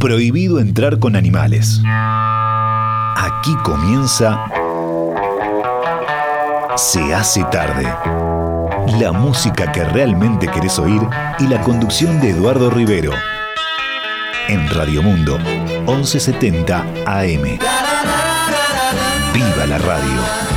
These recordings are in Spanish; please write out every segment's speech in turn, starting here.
Prohibido entrar con animales. Aquí comienza Se hace tarde. La música que realmente querés oír y la conducción de Eduardo Rivero. En Radio Mundo, 1170 AM. ¡Viva la radio!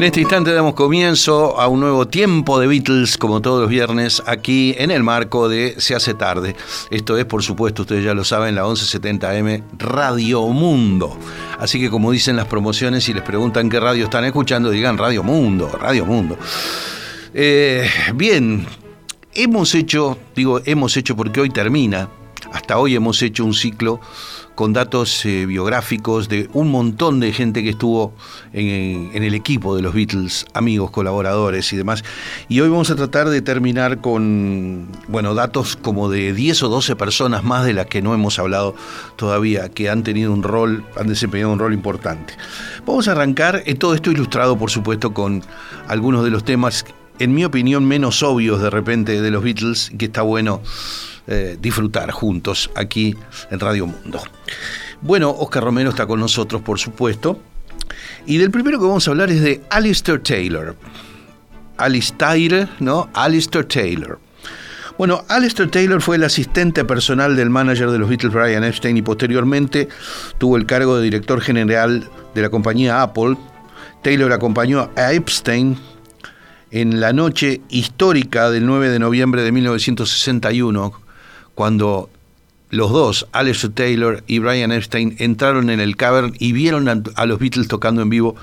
En este instante damos comienzo a un nuevo tiempo de Beatles, como todos los viernes, aquí en el marco de Se hace tarde. Esto es, por supuesto, ustedes ya lo saben, la 1170M Radio Mundo. Así que como dicen las promociones, si les preguntan qué radio están escuchando, digan Radio Mundo, Radio Mundo. Eh, bien, hemos hecho, digo hemos hecho porque hoy termina, hasta hoy hemos hecho un ciclo con datos eh, biográficos de un montón de gente que estuvo en, el equipo de los Beatles, amigos, colaboradores y demás. Y hoy vamos a tratar de terminar con, bueno, datos como de 10 o 12 personas más de las que no hemos hablado todavía, que han tenido un rol, han desempeñado un rol importante. Vamos a arrancar, eh, todo esto ilustrado, por supuesto, con algunos de los temas, en mi opinión, menos obvios de repente de los Beatles, que está bueno eh, disfrutar juntos aquí en Radio Mundo. Bueno, Oscar Romero está con nosotros, por supuesto. Y del primero que vamos a hablar es de Alistair Taylor. Alistair, ¿no? Alistair Taylor. Bueno, Alistair Taylor fue el asistente personal del manager de los Beatles, Brian Epstein, y posteriormente tuvo el cargo de director general de la compañía Apple. Taylor acompañó a Epstein en la noche histórica del 9 de noviembre de 1961, cuando los dos, Alistair Taylor y Brian Epstein, entraron en el cavern y vieron a, los Beatles tocando en vivo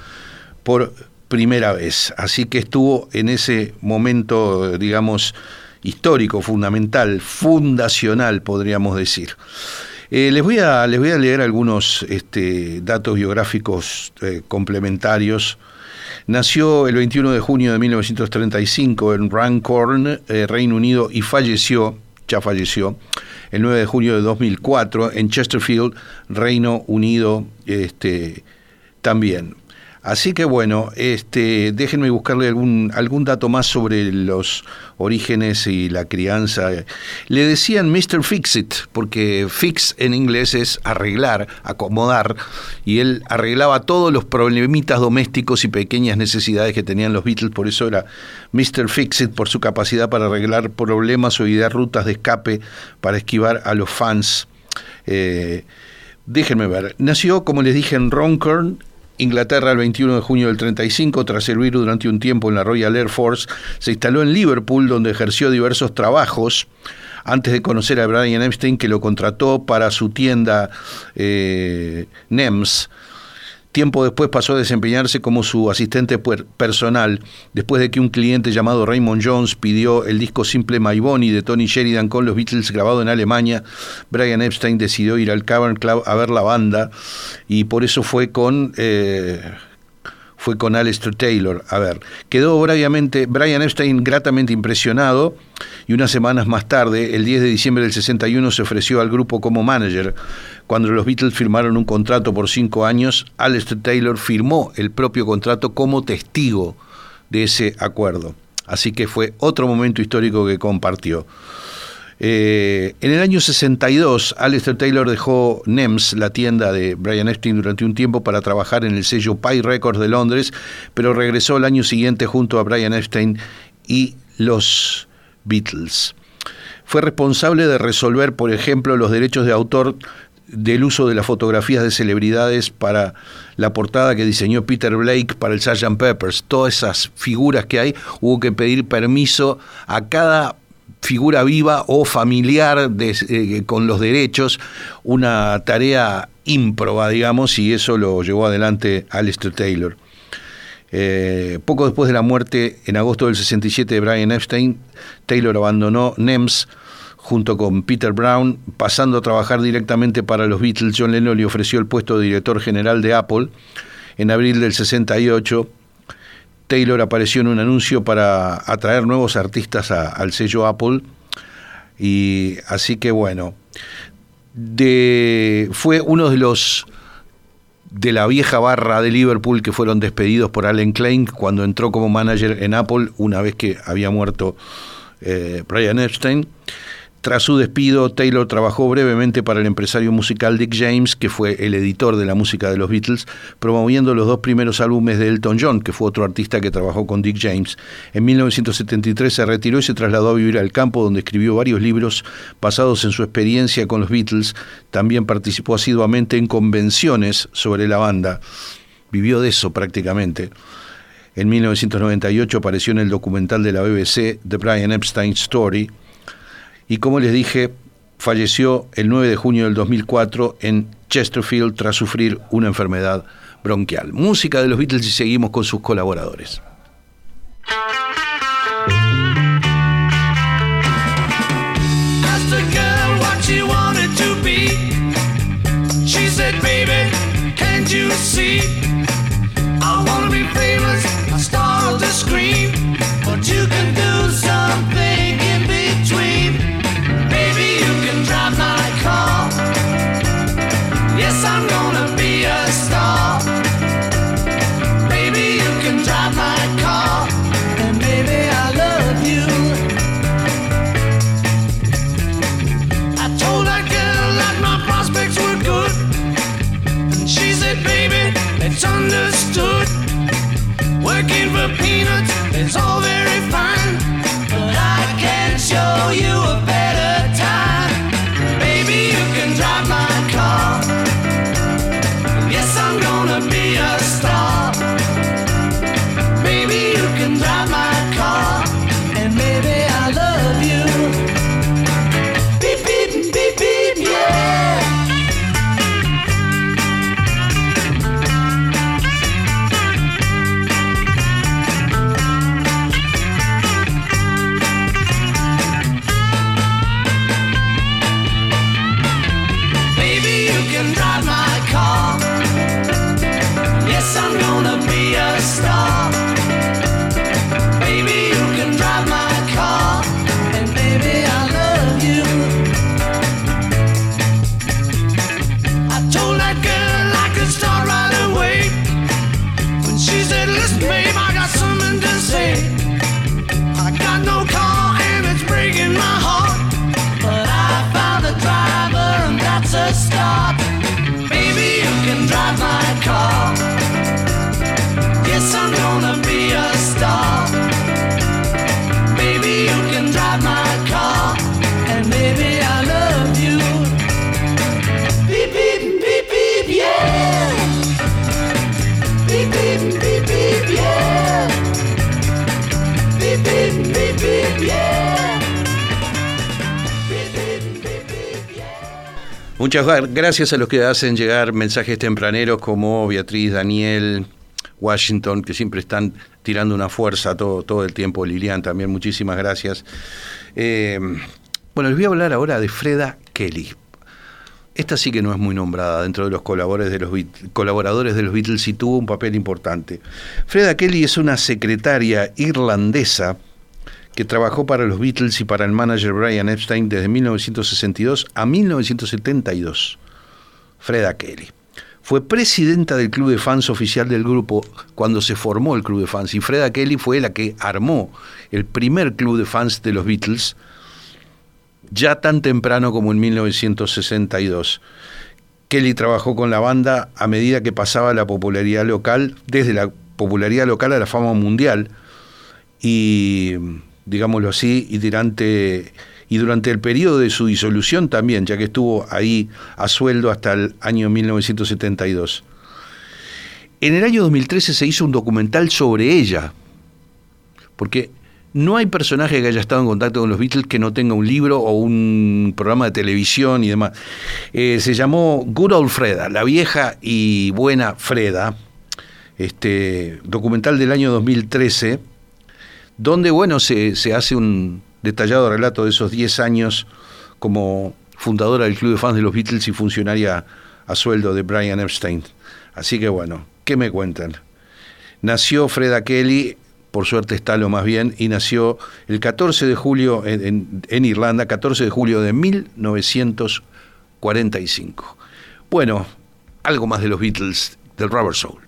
por primera vez. Así que estuvo en ese momento, digamos, histórico, fundamental, fundacional, podríamos decir. Eh, les, voy a, les voy a leer algunos este, datos biográficos eh, complementarios. Nació el 21 de junio de 1935 en Runcorn, eh, Reino Unido, y falleció ya falleció, el 9 de junio de 2004 en Chesterfield, Reino Unido, este, también. Así que bueno, este, déjenme buscarle algún, algún dato más sobre los orígenes y la crianza. Le decían Mr. Fixit, porque fix en inglés es arreglar, acomodar, y él arreglaba todos los problemitas domésticos y pequeñas necesidades que tenían los Beatles, por eso era Mr. Fixit, por su capacidad para arreglar problemas o idear rutas de escape para esquivar a los fans. Eh, déjenme ver. Nació, como les dije, en Ronkern, Inglaterra el 21 de junio del 35, tras servir durante un tiempo en la Royal Air Force, se instaló en Liverpool, donde ejerció diversos trabajos. Antes de conocer a Brian Epstein, que lo contrató para su tienda eh, NEMS, Tiempo después pasó a desempeñarse como su asistente personal, después de que un cliente llamado Raymond Jones pidió el disco simple My Bonnie de Tony Sheridan con los Beatles grabado en Alemania. Brian Epstein decidió ir al Cavern Club a ver la banda y por eso fue con... Eh, fue con Alistair Taylor. A ver, quedó Brian Epstein gratamente impresionado y unas semanas más tarde, el 10 de diciembre del 61, se ofreció al grupo como manager. Cuando los Beatles firmaron un contrato por cinco años, Alistair Taylor firmó el propio contrato como testigo de ese acuerdo. Así que fue otro momento histórico que compartió. Eh, en el año 62, Alistair Taylor dejó NEMS, la tienda de Brian Epstein, durante un tiempo para trabajar en el sello Pie Records de Londres, pero regresó el año siguiente junto a Brian Epstein y los Beatles. Fue responsable de resolver, por ejemplo, los derechos de autor del uso de las fotografías de celebridades para la portada que diseñó Peter Blake para el Sgt. Peppers. Todas esas figuras que hay, hubo que pedir permiso a cada figura viva o familiar eh, con los derechos, una tarea ímproba, digamos, y eso lo llevó adelante Alistair Taylor. Eh, poco después de la muerte, en agosto del 67 de Brian Epstein, Taylor abandonó NEMS junto con Peter Brown, pasando a trabajar directamente para los Beatles. John Lennon le ofreció el puesto de director general de Apple. En abril del 68, Taylor apareció en un anuncio para atraer nuevos artistas al sello Apple. Y así que bueno, de, fue uno de los de la vieja barra de Liverpool que fueron despedidos por Allen Klein cuando entró como manager en Apple una vez que había muerto eh, Brian Epstein. Tras su despido, Taylor trabajó brevemente para el empresario musical Dick James, que fue el editor de la música de los Beatles, promoviendo los dos primeros álbumes de Elton John, que fue otro artista que trabajó con Dick James. En 1973 se retiró y se trasladó a vivir al campo, donde escribió varios libros basados en su experiencia con los Beatles. También participó asiduamente en convenciones sobre la banda. Vivió de eso prácticamente. En 1998 apareció en el documental de la BBC The Brian Epstein Story y como les dije, falleció el 9 de junio del 2004 en Chesterfield tras sufrir una enfermedad bronquial. Música de los Beatles y seguimos con sus colaboradores. Muchas gracias a los que hacen llegar mensajes tempraneros como Beatriz, Daniel, Washington, que siempre están tirando una fuerza todo, todo el tiempo. Lilian también, muchísimas gracias. Eh, bueno, les voy a hablar ahora de Freda Kelly. Esta sí que no es muy nombrada dentro de los colaboradores de los, colaboradores de los Beatles y tuvo un papel importante. Freda Kelly es una secretaria irlandesa que trabajó para los Beatles y para el manager Brian Epstein desde 1962 a 1972. Freda Kelly. Fue presidenta del club de fans oficial del grupo cuando se formó el club de fans y Freda Kelly fue la que armó el primer club de fans de los Beatles ya tan temprano como en 1962. Kelly trabajó con la banda a medida que pasaba la popularidad local, desde la popularidad local a la fama mundial, y digámoslo así, y durante, y durante el periodo de su disolución también, ya que estuvo ahí a sueldo hasta el año 1972. En el año 2013 se hizo un documental sobre ella, porque no hay personaje que haya estado en contacto con los Beatles que no tenga un libro o un programa de televisión y demás. Eh, se llamó Good Old Freda, la vieja y buena Freda, este documental del año 2013 donde, bueno, se, hace un detallado relato de esos 10 años como fundadora del Club de Fans de los Beatles y funcionaria a sueldo de Brian Epstein. Así que bueno, ¿qué me cuentan? Nació Freda Kelly, por suerte está lo más bien, y nació el 14 de julio en, en, Irlanda, 14 de julio de 1941. 45. Bueno, algo más de los Beatles, del Rubber Soul.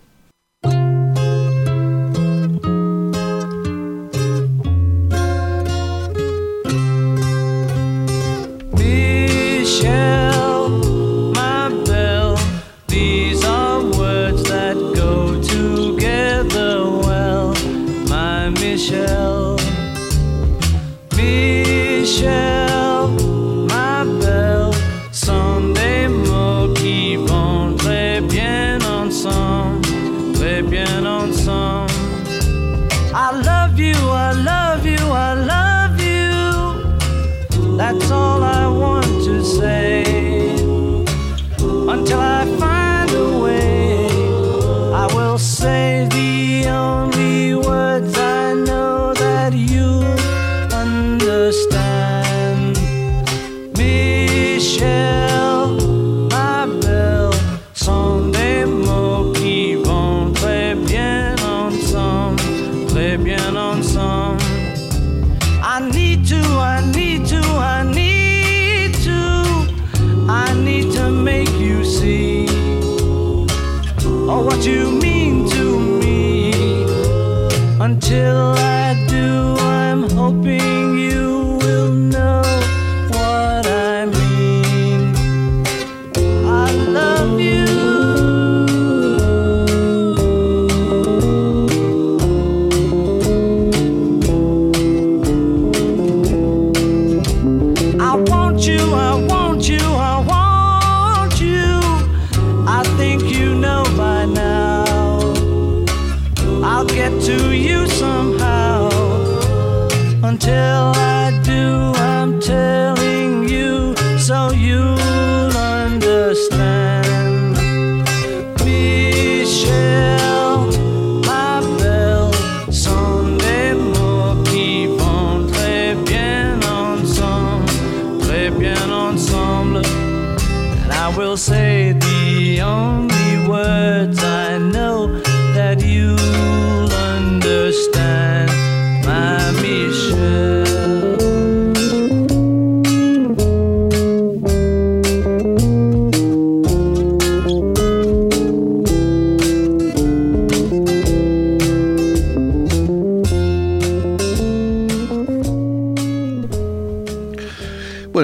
patient.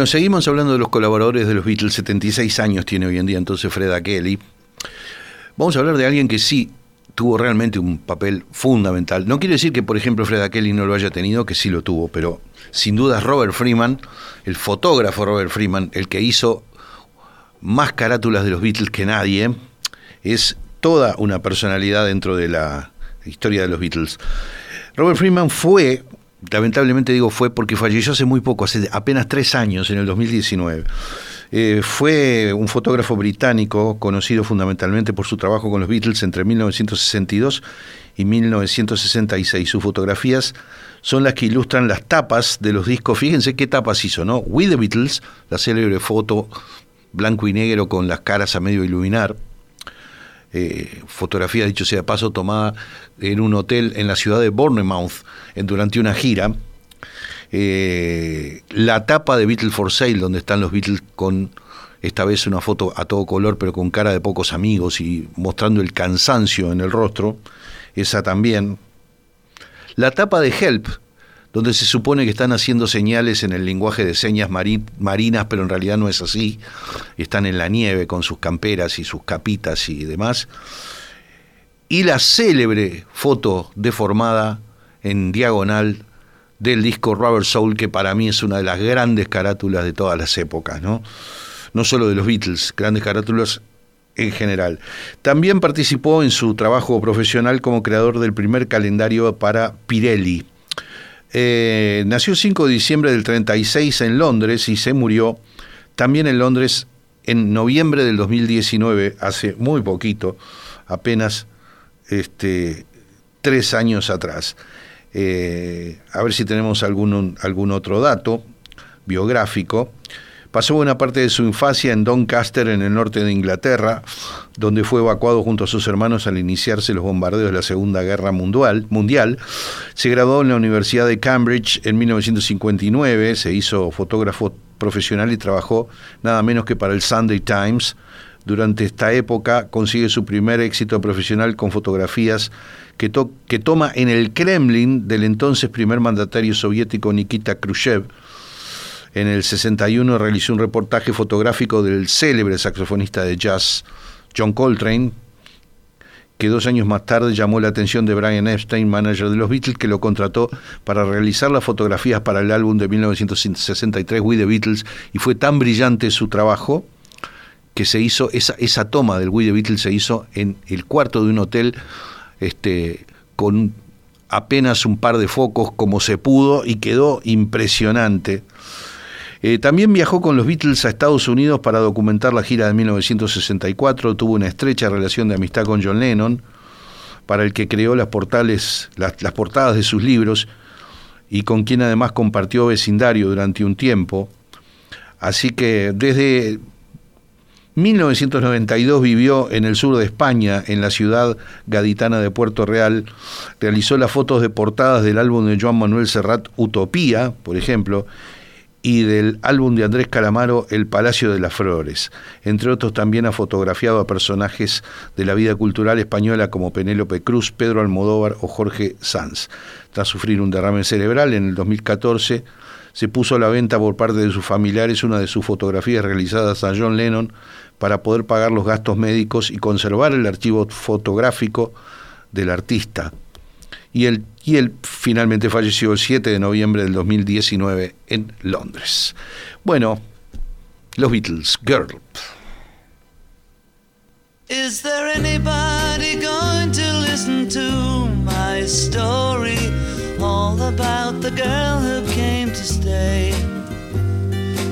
Seguimos hablando de los colaboradores de los Beatles, 76 años tiene hoy en día entonces Freda Kelly. Vamos a hablar de alguien que sí tuvo realmente un papel fundamental. No quiere decir que, por ejemplo, Freda Kelly no lo haya tenido, que sí lo tuvo, pero sin duda Robert Freeman, el fotógrafo Robert Freeman, el que hizo más carátulas de los Beatles que nadie, es toda una personalidad dentro de la historia de los Beatles. Robert Freeman fue lamentablemente digo fue porque falleció hace muy poco, hace apenas tres años, en el 2019. Eh, fue un fotógrafo británico conocido fundamentalmente por su trabajo con los Beatles entre 1962 y 1966. Sus fotografías son las que ilustran las tapas de los discos. Fíjense qué tapas hizo, ¿no? With the Beatles, la célebre foto blanco y negro con las caras a medio iluminar. Eh, fotografía, dicho sea de paso, tomada en un hotel en la ciudad de Bournemouth durante una gira. Eh, la tapa de Beatles for Sale, donde están los Beatles con esta vez una foto a todo color, pero con cara de pocos amigos y mostrando el cansancio en el rostro, esa también. La tapa de Help, donde se supone que están haciendo señales en el lenguaje de señas marinas, pero en realidad no es así. Están en la nieve con sus camperas y sus capitas y demás. Y la célebre foto deformada en diagonal del disco Rubber Soul, que para mí es una de las grandes carátulas de todas las épocas, ¿no? No solo de los Beatles, grandes carátulas en general. También participó en su trabajo profesional como creador del primer calendario para Pirelli, eh, nació el 5 de diciembre del 36 en Londres y se murió también en Londres en noviembre del 2019, hace muy poquito, apenas este, tres años atrás. Eh, a ver si tenemos algún, algún otro dato biográfico. Pasó buena parte de su infancia en Doncaster, en el norte de Inglaterra, donde fue evacuado junto a sus hermanos al iniciarse los bombardeos de la Segunda Guerra Mundial. Se graduó en la Universidad de Cambridge en 1959, se hizo fotógrafo profesional y trabajó nada menos que para el Sunday Times. Durante esta época consigue su primer éxito profesional con fotografías que, que toma en el Kremlin del entonces primer mandatario soviético Nikita Khrushchev. En el 61 realizó un reportaje fotográfico del célebre saxofonista de jazz John Coltrane, que dos años más tarde llamó la atención de Brian Epstein, manager de los Beatles, que lo contrató para realizar las fotografías para el álbum de 1963, We the Beatles, y fue tan brillante su trabajo que se hizo, esa, esa toma del We the Beatles se hizo en el cuarto de un hotel este, con apenas un par de focos como se pudo y quedó impresionante. Eh, también viajó con los Beatles a Estados Unidos para documentar la gira de 1964, tuvo una estrecha relación de amistad con John Lennon, para el que creó las, las portadas de sus libros y con quien además compartió vecindario durante un tiempo. Así que desde 1992 vivió en el sur de España, en la ciudad gaditana de Puerto Real. Realizó las fotos de portadas del álbum de Joan Manuel Serrat, Utopía, por ejemplo, y del álbum de Andrés Calamaro, El Palacio de las Flores. Entre otros también ha fotografiado a personajes de la vida cultural española como Penélope Cruz, Pedro Almodóvar o Jorge Sanz. Tras sufrir un derrame cerebral en el 2014, se puso a la venta por parte de sus familiares una de sus fotografías realizadas a John Lennon para poder pagar los gastos médicos y conservar el archivo fotográfico del artista y él, y él finalmente falleció el 7 de noviembre del 2019 en Londres. Bueno, los Beatles, Girl. Is there anybody going to listen to my story? All about the girl who came to stay.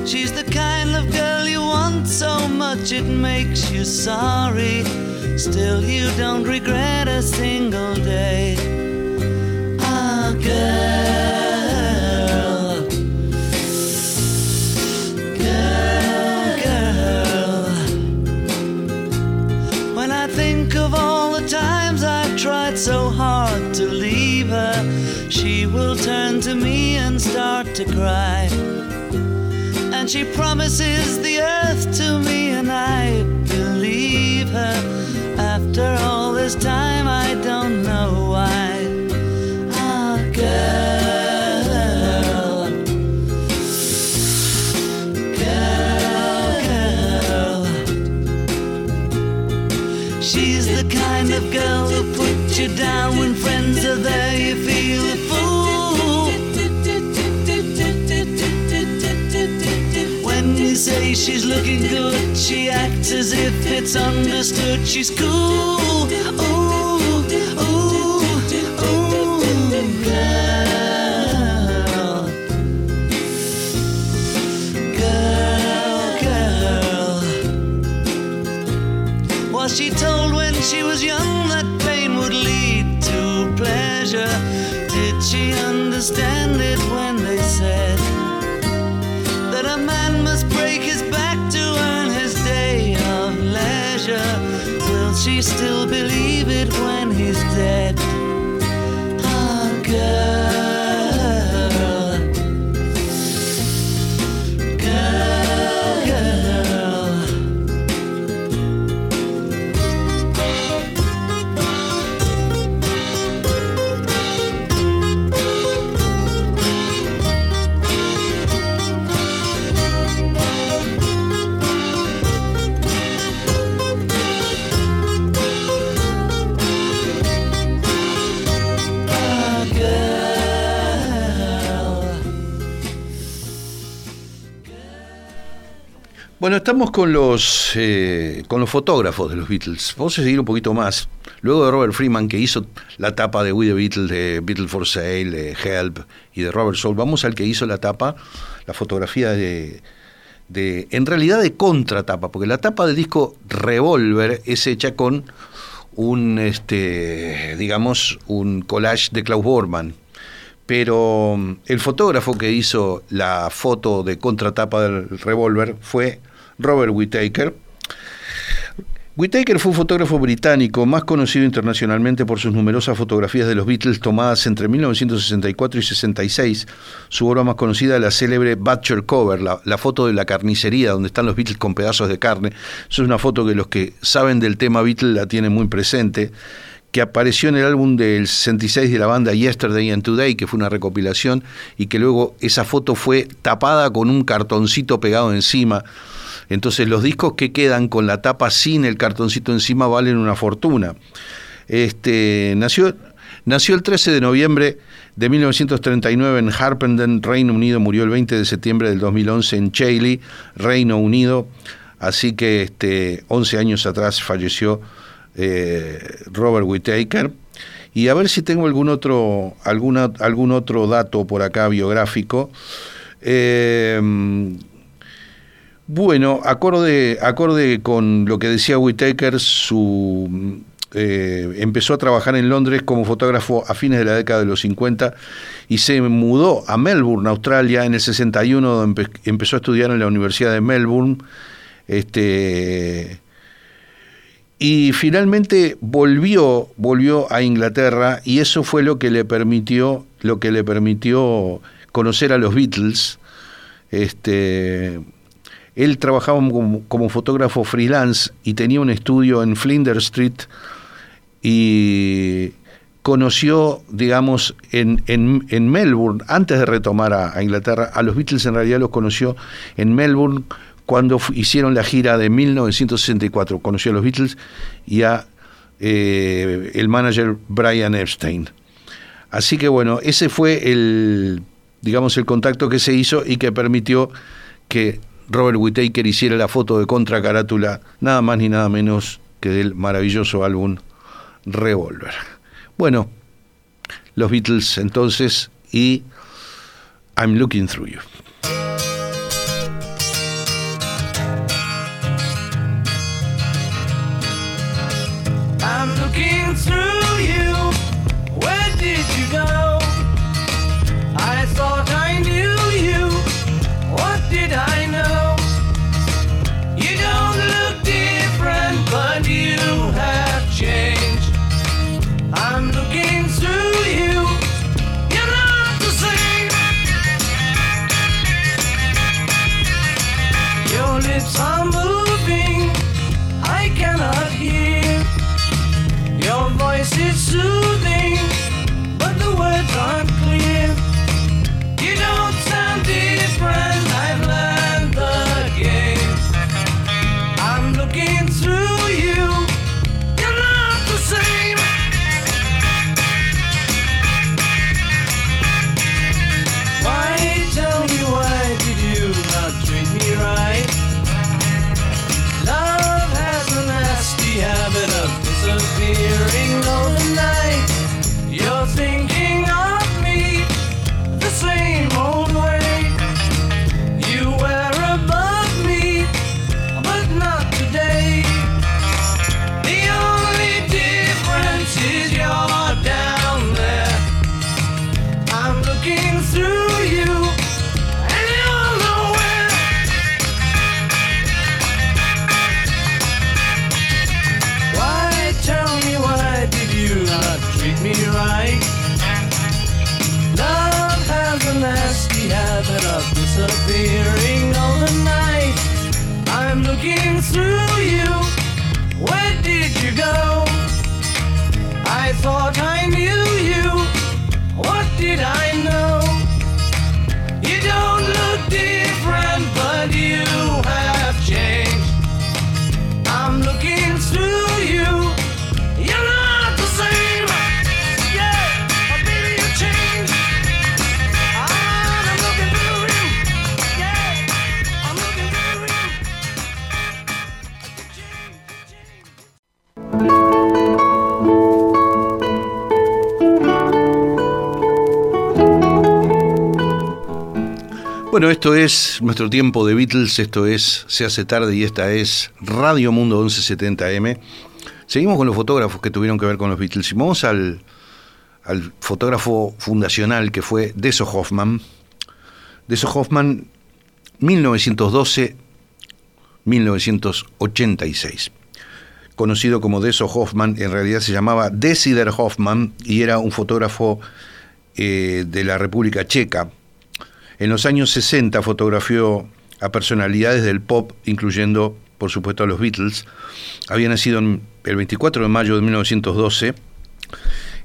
She's the kind of girl you want so much it makes you sorry. Still, you don't regret a single day to leave her She will turn to me and start to cry. And she promises the earth to me, and I believe her. After all this time, she's looking good, she acts as if it's understood. She's cool. Ooh, ooh, ooh, girl. Girl, girl. Was she told when she was young that pain would lead to pleasure. Did she understand it when she still believe Bueno, estamos con los, eh, con los fotógrafos de los Beatles. Vamos a seguir un poquito más. Luego de Robert Freeman, que hizo la tapa de We the Beatles, de Beatles for Sale, de Help y de Robert Soul, vamos al que hizo la tapa, la fotografía de, de en realidad de contratapa, porque la tapa del disco Revolver es hecha con un, este, digamos, un collage de Klaus Bormann pero mm, el fotógrafo que hizo la foto de contratapa del revólver fue Robert Whittaker. Whittaker fue un fotógrafo británico más conocido internacionalmente por sus numerosas fotografías de los Beatles tomadas entre 1964 y 66. Su obra más conocida es la célebre Butcher Cover, la, la, foto de la carnicería donde están los Beatles con pedazos de carne. Es una foto que los que saben del tema Beatles la tienen muy presente que apareció en el álbum del 66 de la banda Yesterday and Today, que fue una recopilación, y que luego esa foto fue tapada con un cartoncito pegado encima. Entonces los discos que quedan con la tapa sin el cartoncito encima valen una fortuna. Este, nació, nació el 13 de noviembre de 1939 en Harpenden, Reino Unido, murió el 20 de septiembre del 2011 en Chailey, Reino Unido, así que este, 11 años atrás falleció eh, Robert Whittaker. Y a ver si tengo algún otro, algún otro dato por acá biográfico. Eh, bueno, acorde, acorde con lo que decía Whittaker, su, eh, empezó a trabajar en Londres como fotógrafo a fines de la década de los 50 y se mudó a Melbourne, Australia, en el 61, empezó a estudiar en la Universidad de Melbourne. Este, y finalmente volvió, volvió a Inglaterra y eso fue lo que le permitió, lo que le permitió conocer a los Beatles. Este, él trabajaba como, fotógrafo freelance y tenía un estudio en Flinders Street y conoció, digamos, en, en, Melbourne, antes de retomar a, Inglaterra, a los Beatles en realidad los conoció en Melbourne cuando hicieron la gira de 1964. Conoció a los Beatles y a eh, el manager Brian Epstein. Así que bueno, ese fue el, digamos, el contacto que se hizo y que permitió que Robert Whittaker hiciera la foto de contracarátula, nada más ni nada menos que del maravilloso álbum Revolver. Bueno, los Beatles entonces y I'm Looking Through You. Esto es nuestro tiempo de Beatles, esto es Se hace tarde y esta es Radio Mundo 1170M. Seguimos con los fotógrafos que tuvieron que ver con los Beatles y vamos al, al fotógrafo fundacional que fue Deso Hoffman. Deso Hoffman, 1912-1986. Conocido como Deso Hoffman, en realidad se llamaba Desider Hoffman y era un fotógrafo eh, de la República Checa. En los años 60 fotografió a personalidades del pop, incluyendo, por supuesto, a los Beatles. Había nacido el 24 de mayo de 1912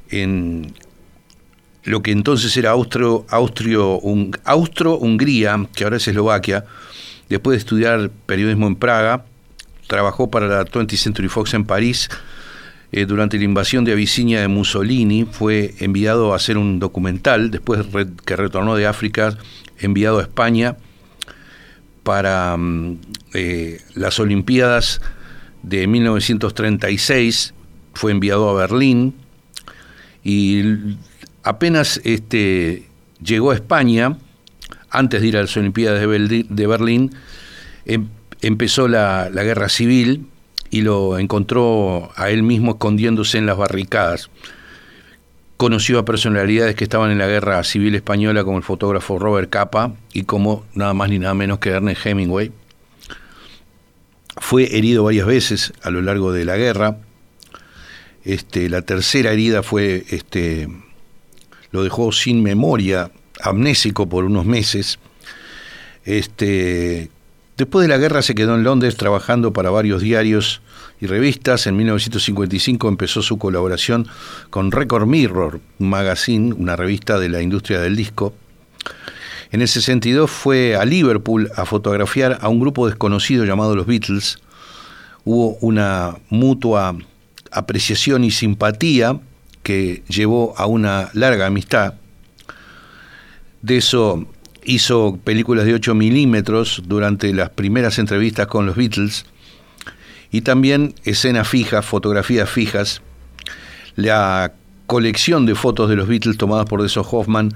en lo que entonces era Austro, Austro-Hungría, que ahora es Eslovaquia. Después de estudiar periodismo en Praga, trabajó para la 20th Century Fox en París. Eh, durante la invasión de Abisinia de Mussolini fue enviado a hacer un documental, después que retornó de África, enviado a España para mm, eh, las Olimpiadas de 1936, fue enviado a Berlín y apenas este, llegó a España, antes de ir a las Olimpiadas de, Berlín, em, empezó la, la guerra civil y lo encontró a él mismo escondiéndose en las barricadas. Conoció a personalidades que estaban en la guerra civil española como el fotógrafo Robert Capa y como nada más ni nada menos que Ernest Hemingway. Fue herido varias veces a lo largo de la guerra. Este, la tercera herida fue, este, lo dejó sin memoria, amnésico por unos meses. Este, después de la guerra se quedó en Londres trabajando para varios diarios y revistas. En 1955 empezó su colaboración con Record Mirror Magazine, una revista de la industria del disco. En el 62 fue a Liverpool a fotografiar a un grupo desconocido llamado los Beatles. Hubo una mutua apreciación y simpatía que llevó a una larga amistad. De eso hizo películas de 8 milímetros durante las primeras entrevistas con los Beatles y también escenas fijas, fotografías fijas. La colección de fotos de los Beatles tomadas por Deso Hoffman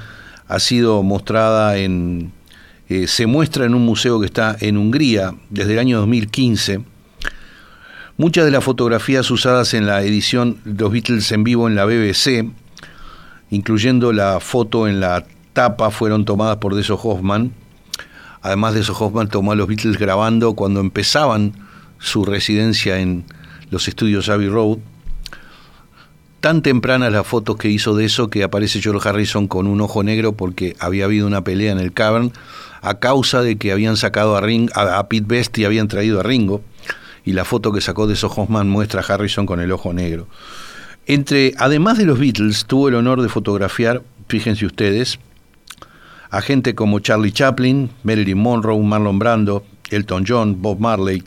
ha sido mostrada en... Eh, se muestra en un museo que está en Hungría desde el año 2015. Muchas de las fotografías usadas en la edición los Beatles en vivo en la BBC, incluyendo la foto en la tapa, fueron tomadas por Deso Hoffman. Además, Deso Hoffman tomó a los Beatles grabando cuando empezaban su residencia en los estudios Abbey Road. Tan tempranas las fotos que hizo de eso que aparece George Harrison con un ojo negro porque había habido una pelea en el cavern a causa de que habían sacado a, Ring, a, Pete Best y habían traído a Ringo. Y la foto que sacó de esos Hoffman muestra a Harrison con el ojo negro. Entre, además de los Beatles, tuvo el honor de fotografiar, fíjense ustedes, a gente como Charlie Chaplin, Marilyn Monroe, Marlon Brando, Elton John, Bob Marley,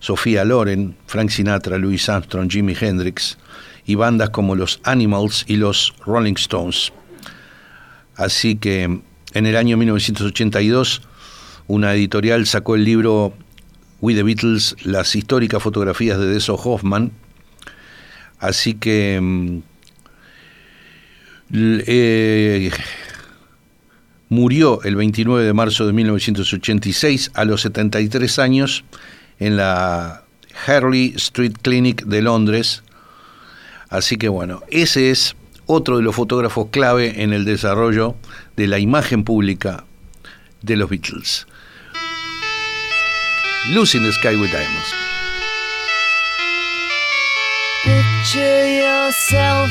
Sofía Loren, Frank Sinatra, Louis Armstrong, Jimi Hendrix y bandas como los Animals y los Rolling Stones. Así que en el año 1982 una editorial sacó el libro We the Beatles, las históricas fotografías de Deso Hoffman. Así que mm, eh, murió el 29 de marzo de 1986 a los 73 años en la Harley Street Clinic de Londres. Así que bueno, ese es otro de los fotógrafos clave en el desarrollo de la imagen pública de los Beatles. In the Sky with Diamonds. Picture yourself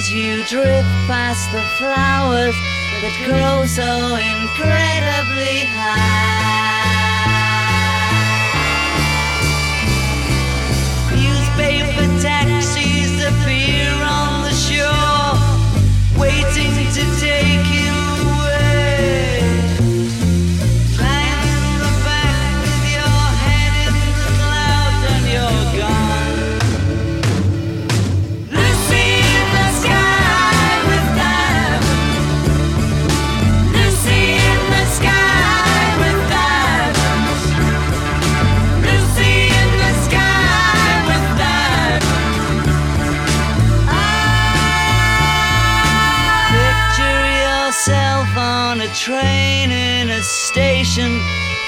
As you drift past the flowers that grow so incredibly high. Newspaper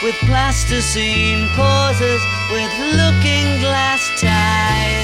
with plasticine pauses with looking glass ties.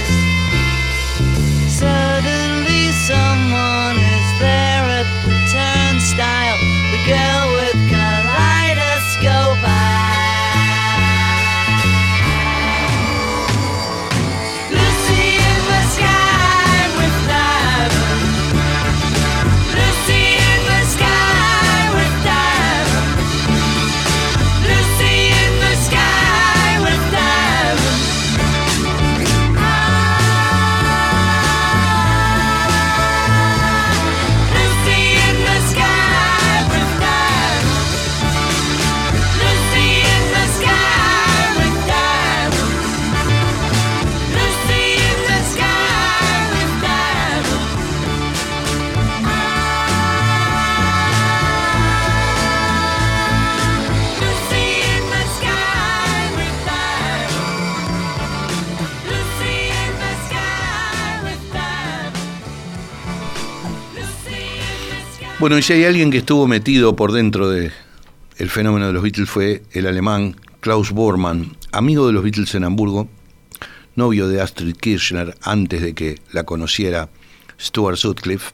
Bueno, y si hay alguien que estuvo metido por dentro de el fenómeno de los Beatles fue el alemán Klaus Bormann, amigo de los Beatles en Hamburgo, novio de Astrid Kirchner antes de que la conociera Stuart Sutcliffe,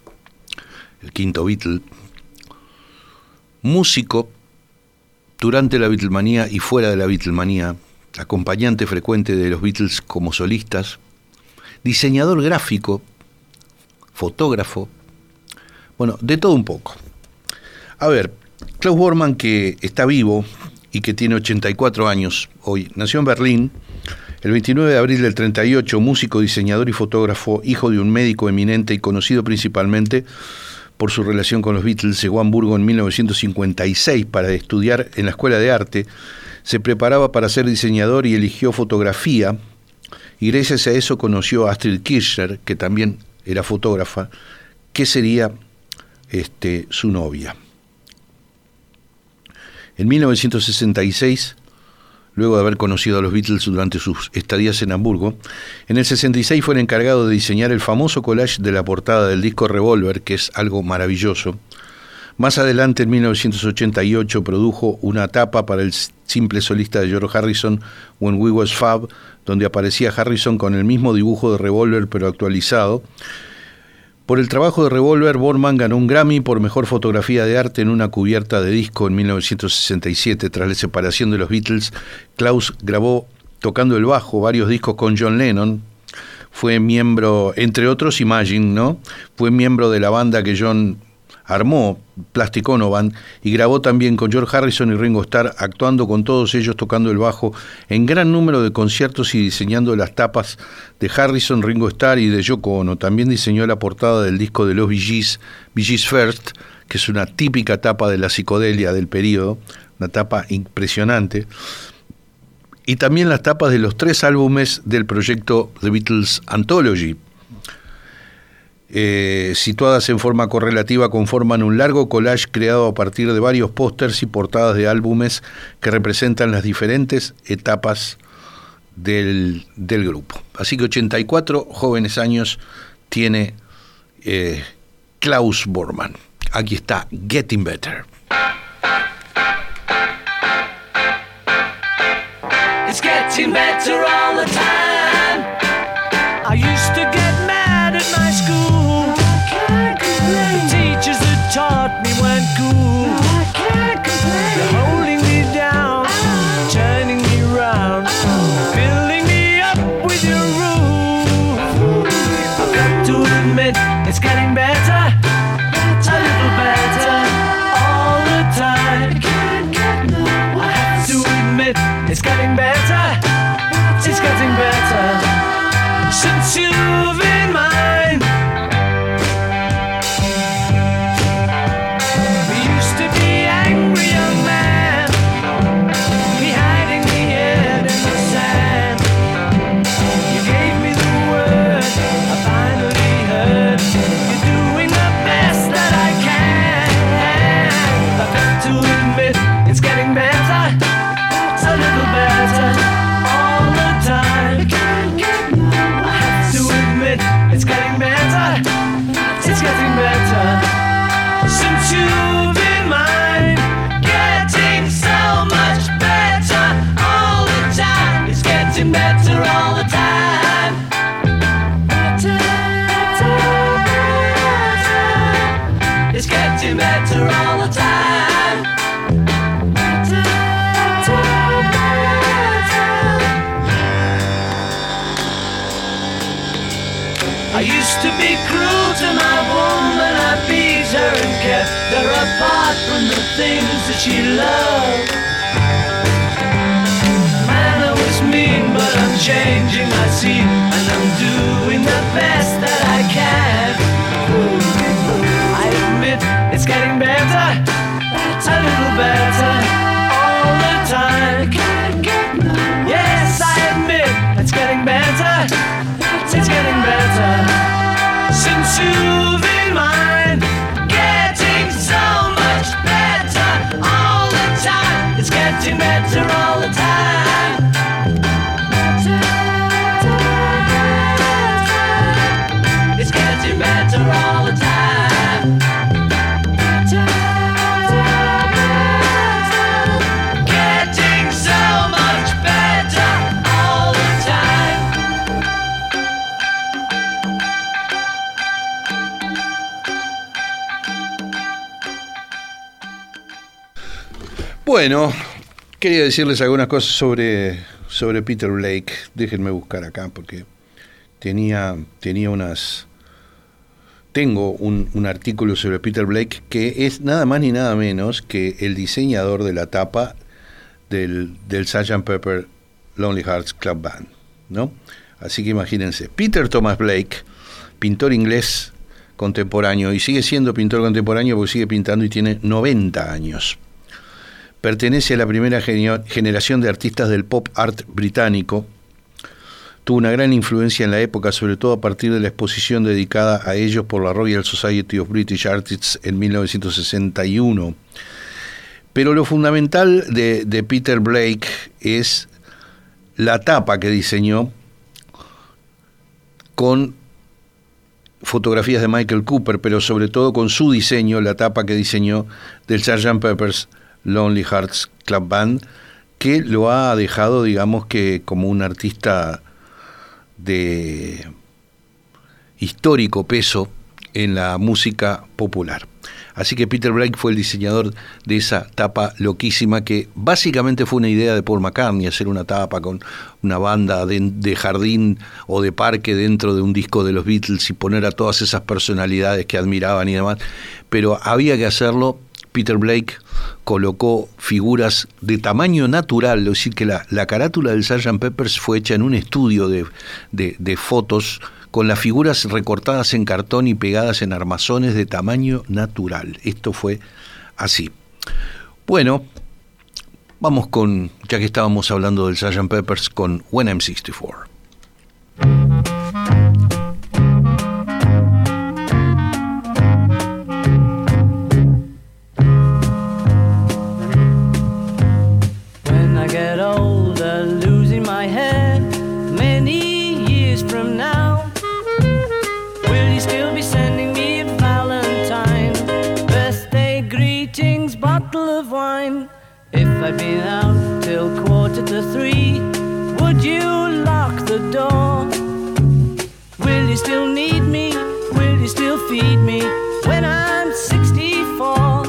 el quinto Beatle, músico durante la Beatlemanía y fuera de la Beatlemanía, acompañante frecuente de los Beatles como solistas, diseñador gráfico, fotógrafo, bueno, de todo un poco. A ver, Klaus Bormann, que está vivo y que tiene 84 años hoy, nació en Berlín el 29 de abril del 38, músico, diseñador y fotógrafo, hijo de un médico eminente y conocido principalmente por su relación con los Beatles, llegó a Hamburgo en 1956 para estudiar en la Escuela de Arte, se preparaba para ser diseñador y eligió fotografía, y gracias a eso conoció a Astrid Kirchner, que también era fotógrafa, que sería este, su novia. En 1966, luego de haber conocido a los Beatles durante sus estadías en Hamburgo, en el 66 fue el encargado de diseñar el famoso collage de la portada del disco Revolver, que es algo maravilloso. Más adelante, en 1988, produjo una tapa para el simple solista de George Harrison, When We Was Fab, donde aparecía Harrison con el mismo dibujo de Revolver pero actualizado. Por el trabajo de Revolver, Borman ganó un Grammy por mejor fotografía de arte en una cubierta de disco en 1967. Tras la separación de los Beatles, Klaus grabó tocando el bajo varios discos con John Lennon. Fue miembro, entre otros, Imagine, ¿no? Fue miembro de la banda que John armó, Plastic Ono y grabó también con George Harrison y Ringo Starr, actuando con todos ellos tocando el bajo en gran número de conciertos y diseñando las tapas de Harrison, Ringo Starr y de Yoko Ono. También diseñó la portada del disco de los Bee Gees, Bee Gees First, que es una típica tapa de la psicodelia del periodo, una tapa impresionante. Y también las tapas de los tres álbumes del proyecto The Beatles Anthology, eh, situadas en forma correlativa, conforman un largo collage creado a partir de varios pósters y portadas de álbumes que representan las diferentes etapas del, del grupo. Así que 84 jóvenes años tiene eh, Klaus Bormann. Aquí está Getting Better. Getting better. school it's getting better. Since you've that she loved. Man, I was mean, but I'm changing, I see, and I'm doing the best that I can. I admit it's getting better, a little better getting better all the time. It's getting better all the time. Getting so much better all the time. Bueno, quería decirles algunas cosas sobre, sobre Peter Blake. Déjenme buscar acá porque tenía, tenía unas... Tengo un, un artículo sobre Peter Blake que es nada más ni nada menos que el diseñador de la tapa del, del Sgt. Pepper Lonely Hearts Club Band, ¿no? Así que imagínense, Peter Thomas Blake, pintor inglés contemporáneo, y sigue siendo pintor contemporáneo porque sigue pintando y tiene 90 años. Pertenece a la primera generación de artistas del pop art británico. Tuvo una gran influencia en la época, sobre todo a partir de la exposición dedicada a ellos por la Royal Society of British Artists en 1961. Pero lo fundamental de, de Peter Blake es la tapa que diseñó con fotografías de Michael Cooper, pero sobre todo con su diseño, la tapa que diseñó del Sgt. Pepper's Lonely Hearts Club Band, que lo ha dejado, digamos que, como un artista de histórico peso en la música popular. Así que Peter Blake fue el diseñador de esa tapa loquísima que básicamente fue una idea de Paul McCartney, hacer una tapa con una banda de, de jardín o de parque dentro de un disco de los Beatles y poner a todas esas personalidades que admiraban y demás. Pero había que hacerlo. Peter Blake colocó figuras de tamaño natural, es decir, que la, la carátula del Sgt. Peppers fue hecha en un estudio de, de, fotos con las figuras recortadas en cartón y pegadas en armazones de tamaño natural. Esto fue así. Bueno, vamos con, ya que estábamos hablando del Sgt. Peppers, con When I'm 64. Wine. If I'd been out till quarter to three, would you lock the door? Will you still need me? Will you still feed me when I'm 64?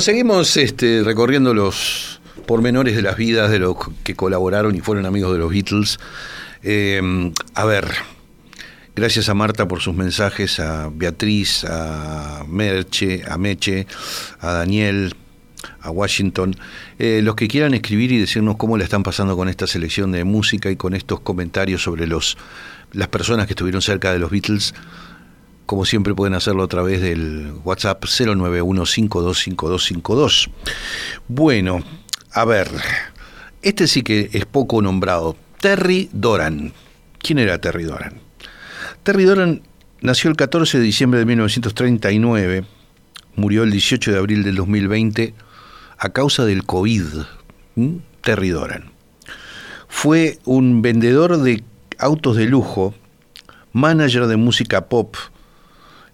Seguimos este, recorriendo los pormenores de las vidas de los que colaboraron y fueron amigos de los Beatles. Eh, a ver, gracias a Marta por sus mensajes, a Beatriz, a Merche, a Meche, a Daniel, a Washington. Eh, los que quieran escribir y decirnos cómo la están pasando con esta selección de música y con estos comentarios sobre los, las personas que estuvieron cerca de los Beatles, como siempre pueden hacerlo a través del WhatsApp 091525252. Bueno, a ver, este sí que es poco nombrado. Terry Doran. ¿Quién era Terry Doran? Terry Doran nació el 14 de diciembre de 1939, murió el 18 de abril del 2020 a causa del COVID. Terry Doran. Fue un vendedor de autos de lujo, manager de música pop,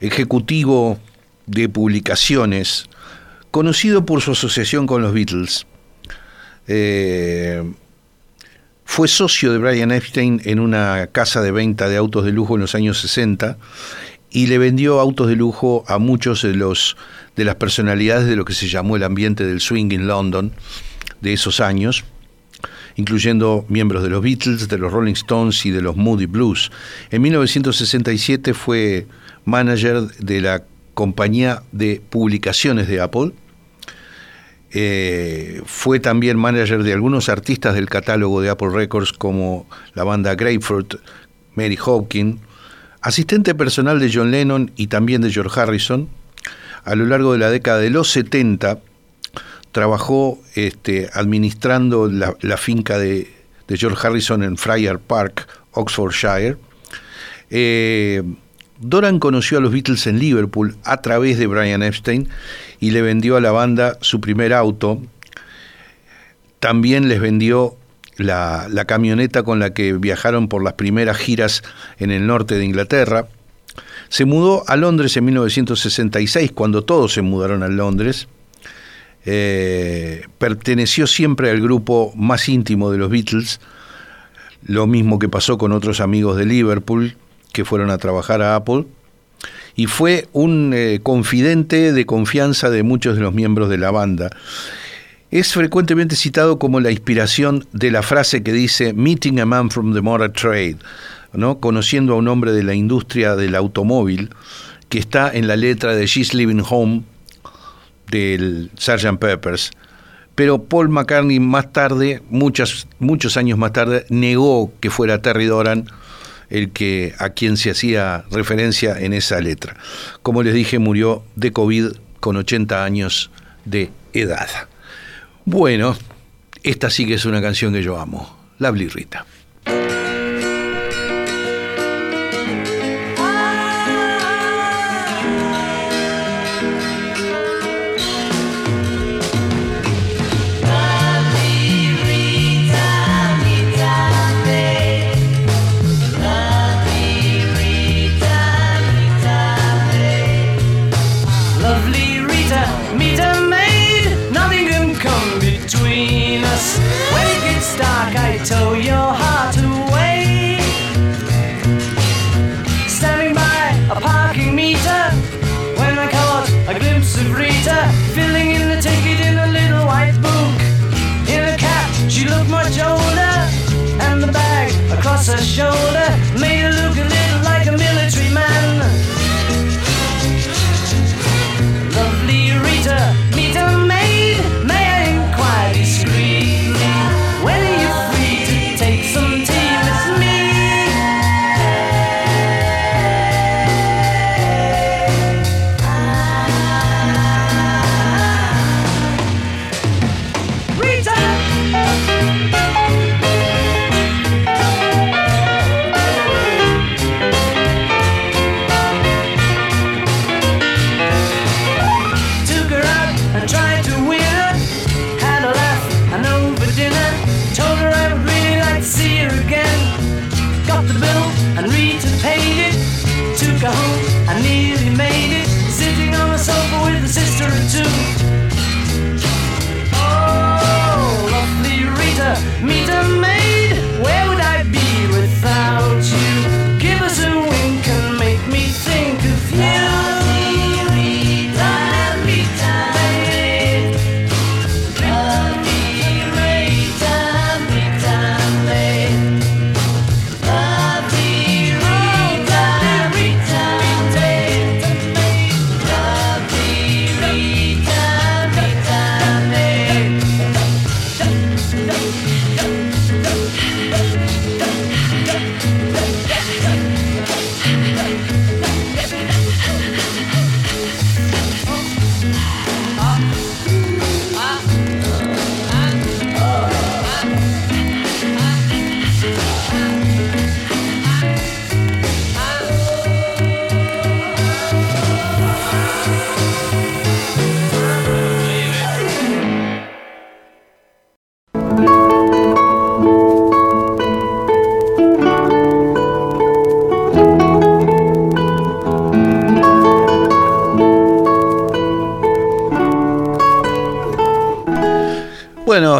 ejecutivo de publicaciones, conocido por su asociación con los Beatles. Eh, fue socio de Brian Epstein en una casa de venta de autos de lujo en los años 60 y le vendió autos de lujo a muchos de los de las personalidades de lo que se llamó el ambiente del swing en London de esos años, incluyendo miembros de los Beatles, de los Rolling Stones y de los Moody Blues. En 1967 fue manager de la compañía de publicaciones de Apple. Eh, fue también manager de algunos artistas del catálogo de Apple Records como la banda Grapefruit, Mary Hawkin, asistente personal de John Lennon y también de George Harrison. A lo largo de la década de los 70 trabajó este, administrando la, finca de, de, George Harrison en Friar Park, Oxfordshire. Eh, Doran conoció a los Beatles en Liverpool a través de Brian Epstein y le vendió a la banda su primer auto. También les vendió la, camioneta con la que viajaron por las primeras giras en el norte de Inglaterra. Se mudó a Londres en 1966, cuando todos se mudaron a Londres. Eh, perteneció siempre al grupo más íntimo de los Beatles, lo mismo que pasó con otros amigos de Liverpool que fueron a trabajar a Apple, y fue un eh, confidente de confianza de muchos de los miembros de la banda. Es frecuentemente citado como la inspiración de la frase que dice Meeting a man from the motor trade, ¿no? conociendo a un hombre de la industria del automóvil, que está en la letra de She's Living Home del Sgt. Peppers. Pero Paul McCartney más tarde, muchos, muchos años más tarde, negó que fuera Terry Doran el que a quien se hacía referencia en esa letra. Como les dije, murió de COVID con 80 años de edad. Bueno, esta sí que es una canción que yo amo, La Blirrita.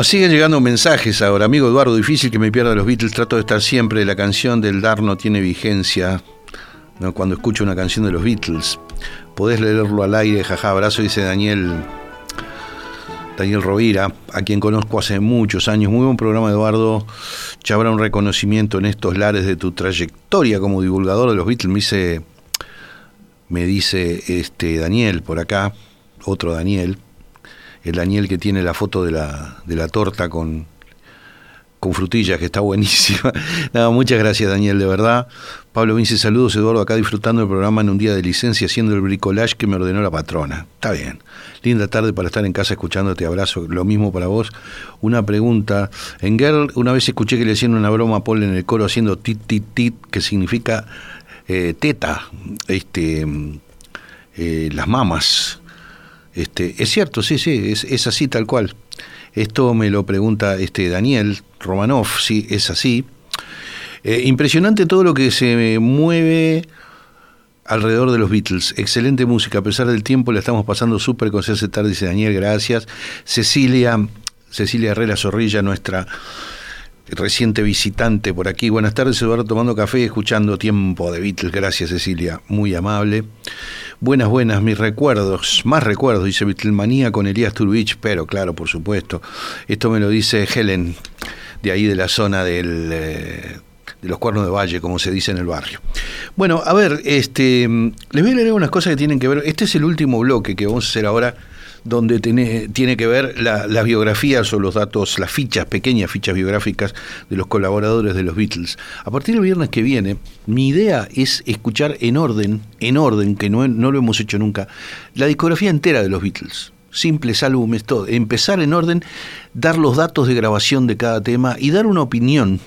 Siguen llegando mensajes ahora. Amigo Eduardo, difícil que me pierda los Beatles. Trato de estar siempre. La canción del Dar no tiene vigencia. ¿no? Cuando escucho una canción de los Beatles, podés leerlo al aire. Jaja, abrazo, dice Daniel. Daniel Rovira, a quien conozco hace muchos años. Muy buen programa, Eduardo. Ya habrá un reconocimiento en estos lares de tu trayectoria como divulgador de los Beatles. Me dice, me dice este Daniel por acá, otro Daniel el Daniel que tiene la foto de la, de la torta con, con frutillas, que está buenísima. Nada, muchas gracias, Daniel, de verdad. Pablo Vince, saludos, Eduardo, acá disfrutando el programa en un día de licencia, haciendo el bricolage que me ordenó la patrona. Está bien. Linda tarde para estar en casa escuchándote, abrazo. Lo mismo para vos. Una pregunta. En Girl, una vez escuché que le hacían una broma a Paul en el coro haciendo tit, tit, tit, que significa eh, teta, este, eh, las mamas. Este, es cierto, sí, sí, es, es así tal cual. Esto me lo pregunta este Daniel Romanov, sí, es así. Eh, impresionante todo lo que se mueve alrededor de los Beatles. Excelente música, a pesar del tiempo la estamos pasando súper con tarde, dice Daniel, gracias. Cecilia, Cecilia Herrera Zorrilla, nuestra reciente visitante por aquí. Buenas tardes, Eduardo, tomando café y escuchando Tiempo de Beatles. Gracias, Cecilia, muy amable. Buenas, buenas, mis recuerdos, más recuerdos, dice Beatlemanía con Elías Turbich, pero claro, por supuesto. Esto me lo dice Helen, de ahí de la zona del, eh, de los cuernos de valle, como se dice en el barrio. Bueno, a ver, este, les voy a leer unas cosas que tienen que ver. Este es el último bloque que vamos a hacer ahora donde tiene, tiene que ver la- las biografías o los datos, las fichas, pequeñas fichas biográficas de los colaboradores de los Beatles. A partir del viernes que viene, mi idea es escuchar en orden, en orden, que no, no lo hemos hecho nunca, la discografía entera de los Beatles. Simples álbumes, todo. Empezar en orden, dar los datos de grabación de cada tema y dar una opinión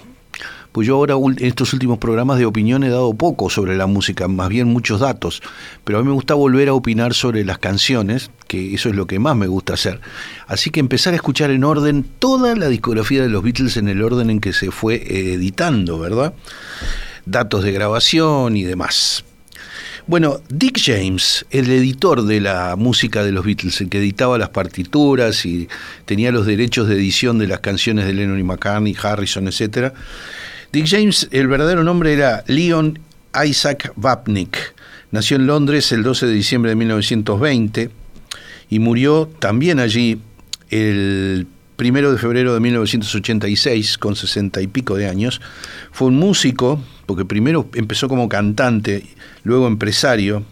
pues yo ahora en estos últimos programas de opinión he dado poco sobre la música, más bien muchos datos, pero a mí me gusta volver a opinar sobre las canciones, que eso es lo que más me gusta hacer. Así que empezar a escuchar en orden toda la discografía de los Beatles en el orden en que se fue eh, editando, ¿verdad? Datos de grabación y demás. Bueno, Dick James, el editor de la música de los Beatles, el que editaba las partituras y tenía los derechos de edición de las canciones de Lennon y McCartney, Harrison, etc. Dick James, el verdadero nombre era Leon Isaac Vapnik. Nació en Londres el 12 de diciembre de 1920 y murió también allí el primero de febrero de 1986, con sesenta y pico de años. Fue un músico, porque primero empezó como cantante, luego empresario.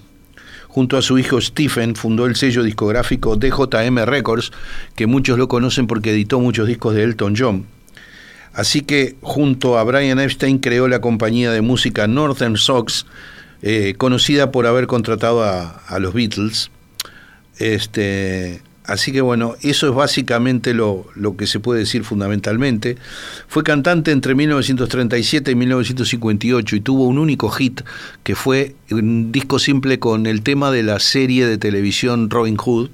Junto a su hijo Stephen fundó el sello discográfico DJM Records, que muchos lo conocen porque editó muchos discos de Elton John. Así que junto a Brian Epstein creó la compañía de música Northern Sox, eh, conocida por haber contratado a, los Beatles. Este, así que bueno, eso es básicamente lo, lo que se puede decir fundamentalmente. Fue cantante entre 1937 y 1958 y tuvo un único hit que fue un disco simple con el tema de la serie de televisión Robin Hood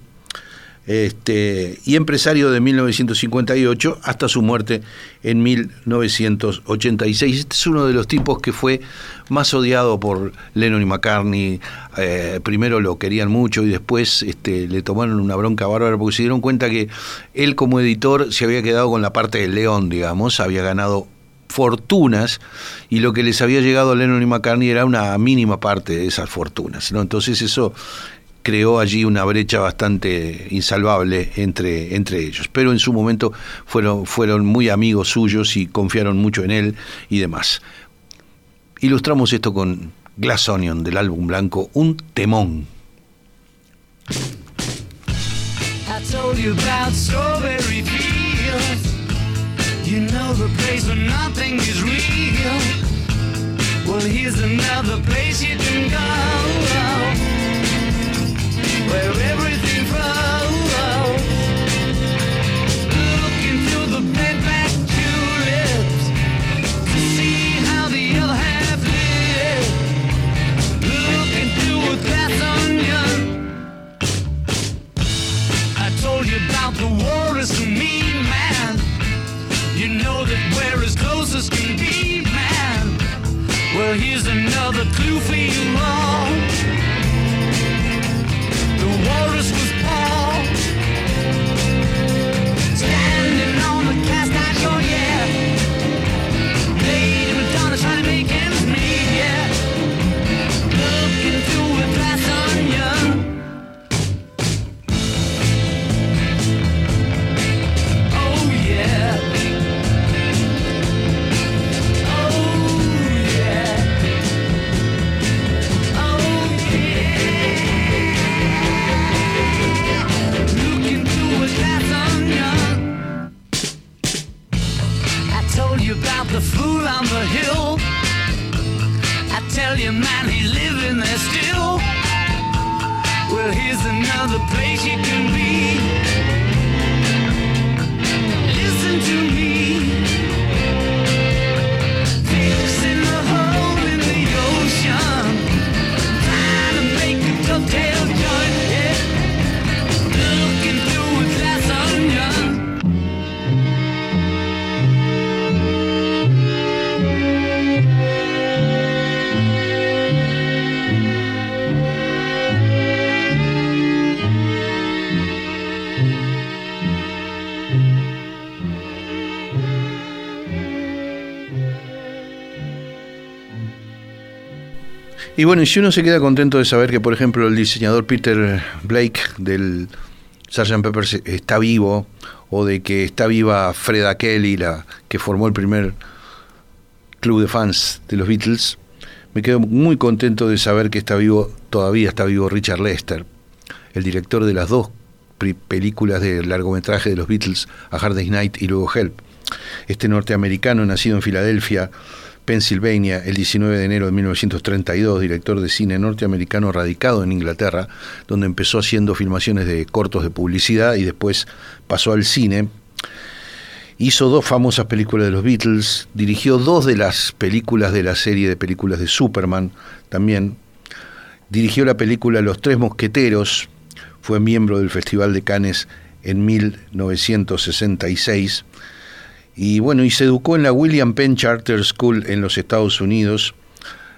este, y empresario de 1958 hasta su muerte en 1986. Este es uno de los tipos que fue más odiado por Lennon y McCartney. Eh, primero lo querían mucho y después este, le tomaron una bronca bárbara porque se dieron cuenta que él como editor se había quedado con la parte del león, digamos, había ganado fortunas y lo que les había llegado a Lennon y McCartney era una mínima parte de esas fortunas. ¿no? Entonces eso creó allí una brecha bastante insalvable entre, entre ellos. Pero en su momento fueron, fueron muy amigos suyos y confiaron mucho en él y demás. Ilustramos esto con Glass Onion del álbum blanco, un temón. Well, here's another place you can go. Where Y bueno, si uno se queda contento de saber que, por ejemplo, el diseñador Peter Blake del Sgt. Peppers está vivo, o de que está viva Freda Kelly, la que formó el primer club de fans de los Beatles, me quedo muy contento de saber que está vivo, todavía está vivo Richard Lester, el director de las dos películas de largometraje de los Beatles, A Hard Day's Night y luego Help. Este norteamericano, nacido en Filadelfia, Pensilvania, el 19 de enero de 1932, director de cine norteamericano radicado en Inglaterra, donde empezó haciendo filmaciones de cortos de publicidad y después pasó al cine. Hizo dos famosas películas de los Beatles, dirigió dos de las películas de la serie de películas de Superman también, dirigió la película Los Tres Mosqueteros, fue miembro del Festival de Cannes en 1966 y bueno, y se educó en la William Penn Charter School en los Estados Unidos.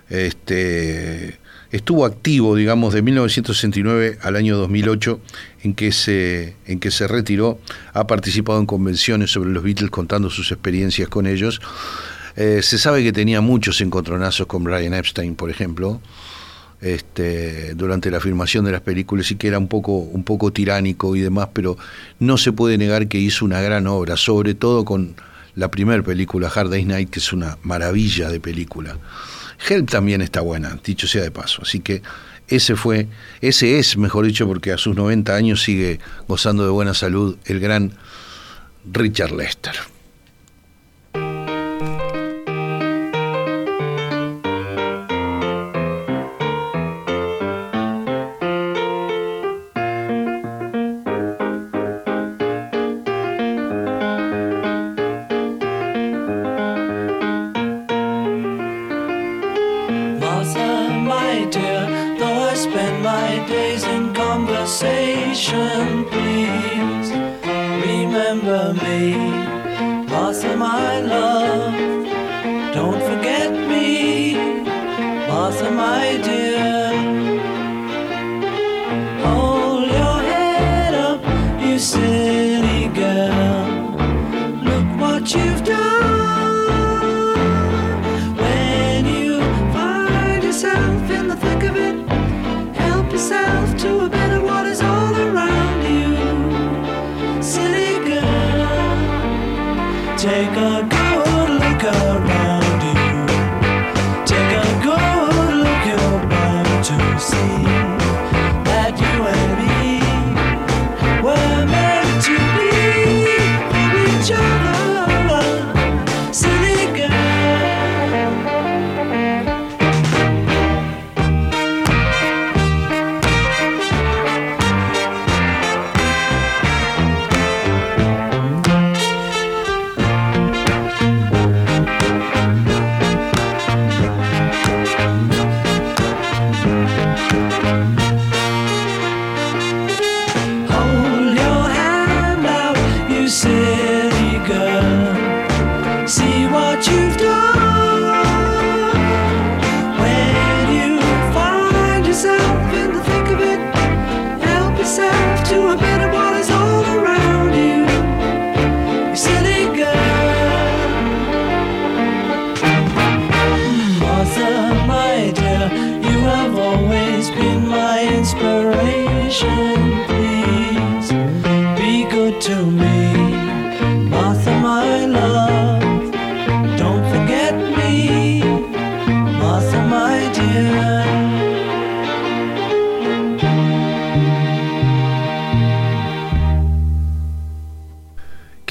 Este, estuvo activo, digamos, de 1969 al año 2008, en que, se, en que se retiró. Ha participado en convenciones sobre los Beatles contando sus experiencias con ellos. Eh, se sabe que tenía muchos encontronazos con Brian Epstein, por ejemplo, este, durante la filmación de las películas y que era un poco, un poco tiránico y demás, pero no se puede negar que hizo una gran obra, sobre todo con la primera película, Hard Day's Night, que es una maravilla de película. Help también está buena, dicho sea de paso. Así que ese fue, ese es, mejor dicho, porque a sus 90 años sigue gozando de buena salud el gran Richard Lester.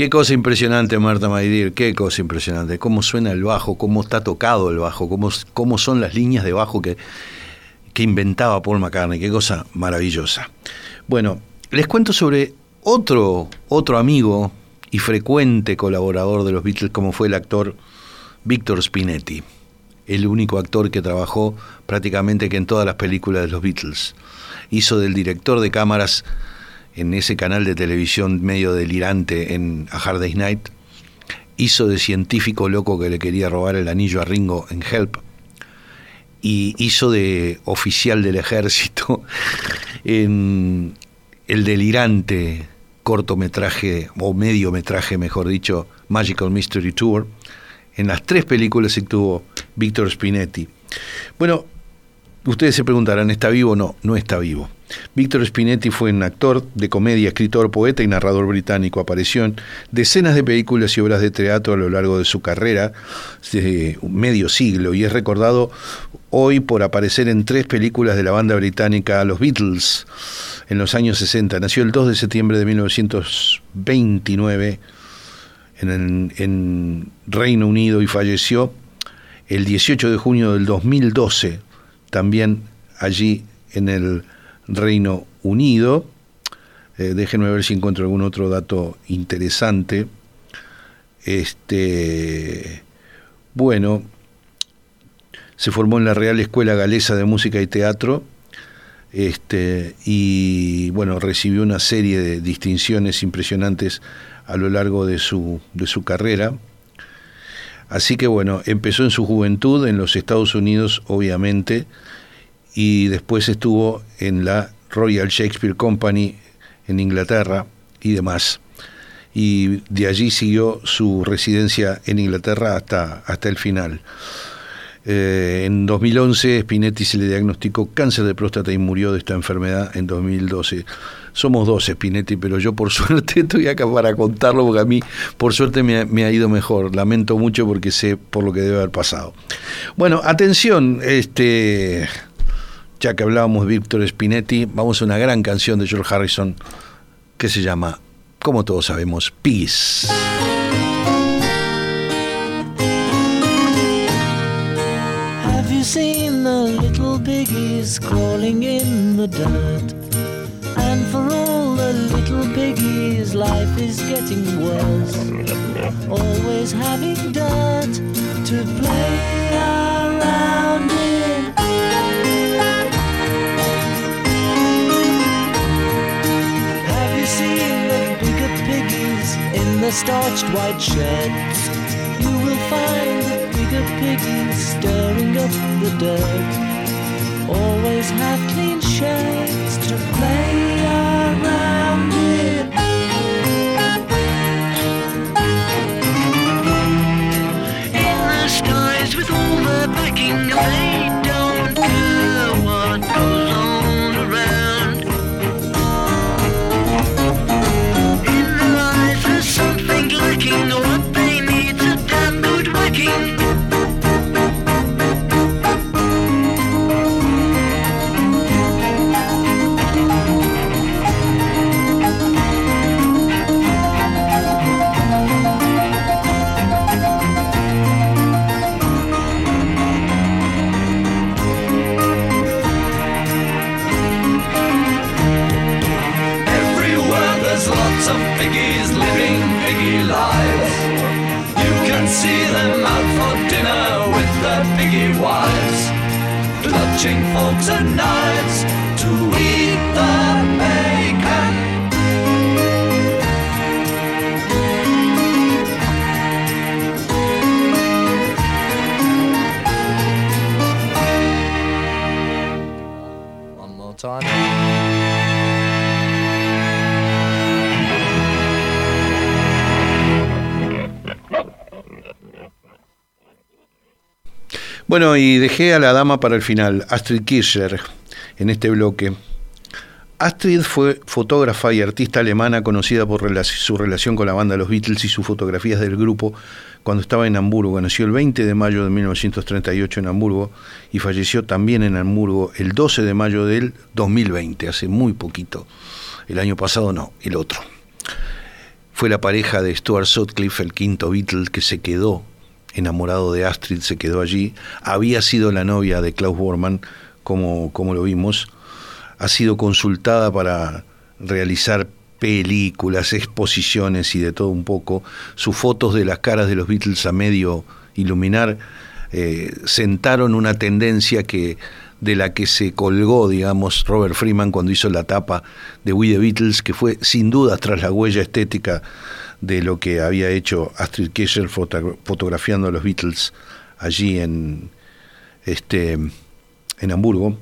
Qué cosa impresionante, Marta Maidir, qué cosa impresionante. Cómo suena el bajo, cómo está tocado el bajo, cómo, cómo son las líneas de bajo que, que inventaba Paul McCartney, qué cosa maravillosa. Bueno, les cuento sobre otro, otro amigo y frecuente colaborador de los Beatles, como fue el actor Víctor Spinetti, el único actor que trabajó prácticamente que en todas las películas de los Beatles. Hizo del director de cámaras en ese canal de televisión medio delirante en A Hard Day's Night, hizo de científico loco que le quería robar el anillo a Ringo en Help, y hizo de oficial del ejército en el delirante cortometraje, o mediometraje mejor dicho, Magical Mystery Tour. En las tres películas estuvo Víctor Spinetti. Bueno, ustedes se preguntarán, ¿está vivo? No, no está vivo. Víctor Spinetti fue un actor de comedia, escritor, poeta y narrador británico. Apareció en decenas de películas y obras de teatro a lo largo de su carrera, de medio siglo, y es recordado hoy por aparecer en tres películas de la banda británica Los Beatles en los años 60. Nació el 2 de septiembre de 1929 en, en Reino Unido y falleció el 18 de junio del 2012, también allí en el Reino Unido. Eh, déjenme ver si encuentro algún otro dato interesante. Este, bueno, se formó en la Real Escuela Galesa de Música y Teatro. Este, y bueno, recibió una serie de distinciones impresionantes a lo largo de su, de su carrera. Así que bueno, empezó en su juventud en los Estados Unidos, obviamente, y después estuvo en la Royal Shakespeare Company en Inglaterra y demás. Y de allí siguió su residencia en Inglaterra hasta, hasta el final. Eh, en 2011 Spinetti se le diagnosticó cáncer de próstata y murió de esta enfermedad en 2012. Somos dos Spinetti, pero yo por suerte estoy acá para contarlo porque a mí por suerte me me ha ido mejor. Lamento mucho porque sé por lo que debe haber pasado. Bueno, atención, este ya que hablábamos de Víctor Spinetti, vamos a una gran canción de George Harrison que se llama, como todos sabemos, Peace. Have you seen the little piggies crawling in the dirt? And for all the little piggies, life is getting worse. Always having dirt to play around the starched white sheds? You will find the bigger piggies stirring up the dirt. Always have clean sheds to play around Bueno, y dejé a la dama para el final, Astrid Kirchner, en este bloque. Astrid fue fotógrafa y artista alemana conocida por su relación con la banda Los Beatles y sus fotografías del grupo cuando estaba en Hamburgo. Nació el 20 de mayo de 1938 en Hamburgo y falleció también en Hamburgo el 12 de mayo del 2020, hace muy poquito. El año pasado no, el otro. fue la pareja de Stuart Sutcliffe, el quinto Beatle, que se quedó enamorado de Astrid, se quedó allí. Había sido la novia de Klaus Bormann, como, como lo vimos. Ha sido consultada para realizar películas, exposiciones y de todo un poco. Sus fotos de las caras de los Beatles a medio iluminar eh, sentaron una tendencia que de la que se colgó, digamos, Robert Freeman cuando hizo la tapa de We the Beatles, que fue sin duda tras la huella estética de lo que había hecho Astrid Kirchner foto- fotografiando a los Beatles allí en, este, en Hamburgo.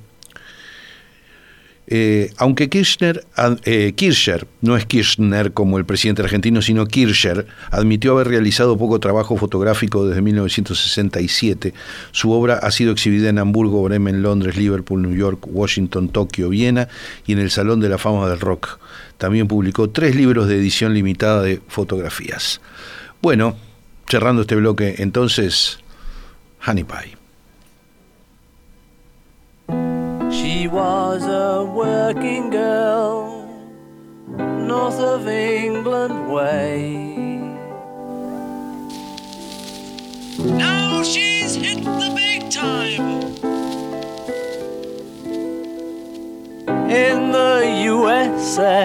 Eh, aunque Kirchner, eh, Kircher, no es Kirchner como el presidente argentino, sino Kircher, admitió haber realizado poco trabajo fotográfico desde 1967. Su obra ha sido exhibida en Hamburgo, Bremen, Londres, Liverpool, New York, Washington, Tokio, Viena y en el Salón de la Fama del Rock. También publicó tres libros de edición limitada de fotografías. Bueno, cerrando este bloque, entonces, Honey Pie. Working girl, north of England way. Now she's hit the big time. In the USA.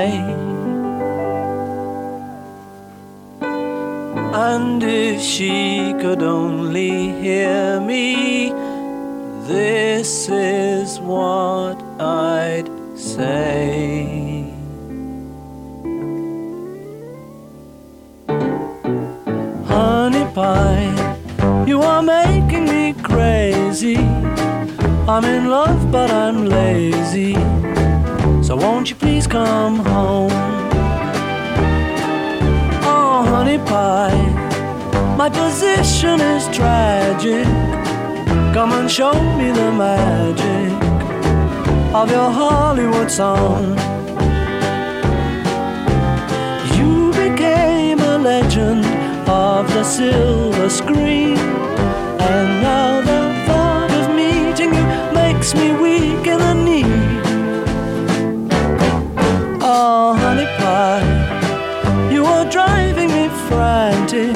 And if she could only hear me, this is what I'd say. Honey pie, you are making me crazy. I'm in love, but I'm lazy. So won't you please come home? Oh, honey pie, my position is tragic. Come and show me the magic of your Hollywood song. You became a legend of the silver screen, and now the thought of meeting you makes me weak in the knee. Oh, honey pie, you are driving me frantic.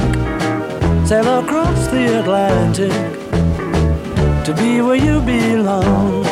Sail across the Atlantic to be where you belong.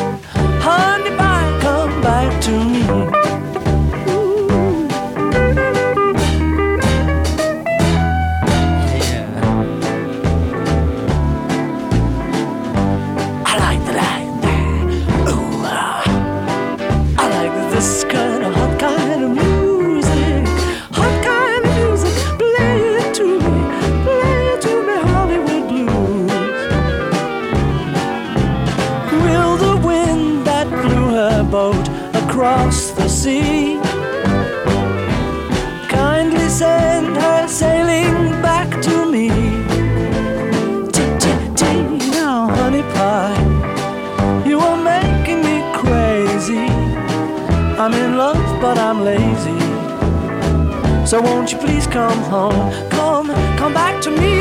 But I'm lazy. So won't you please come home? Come, come back to me.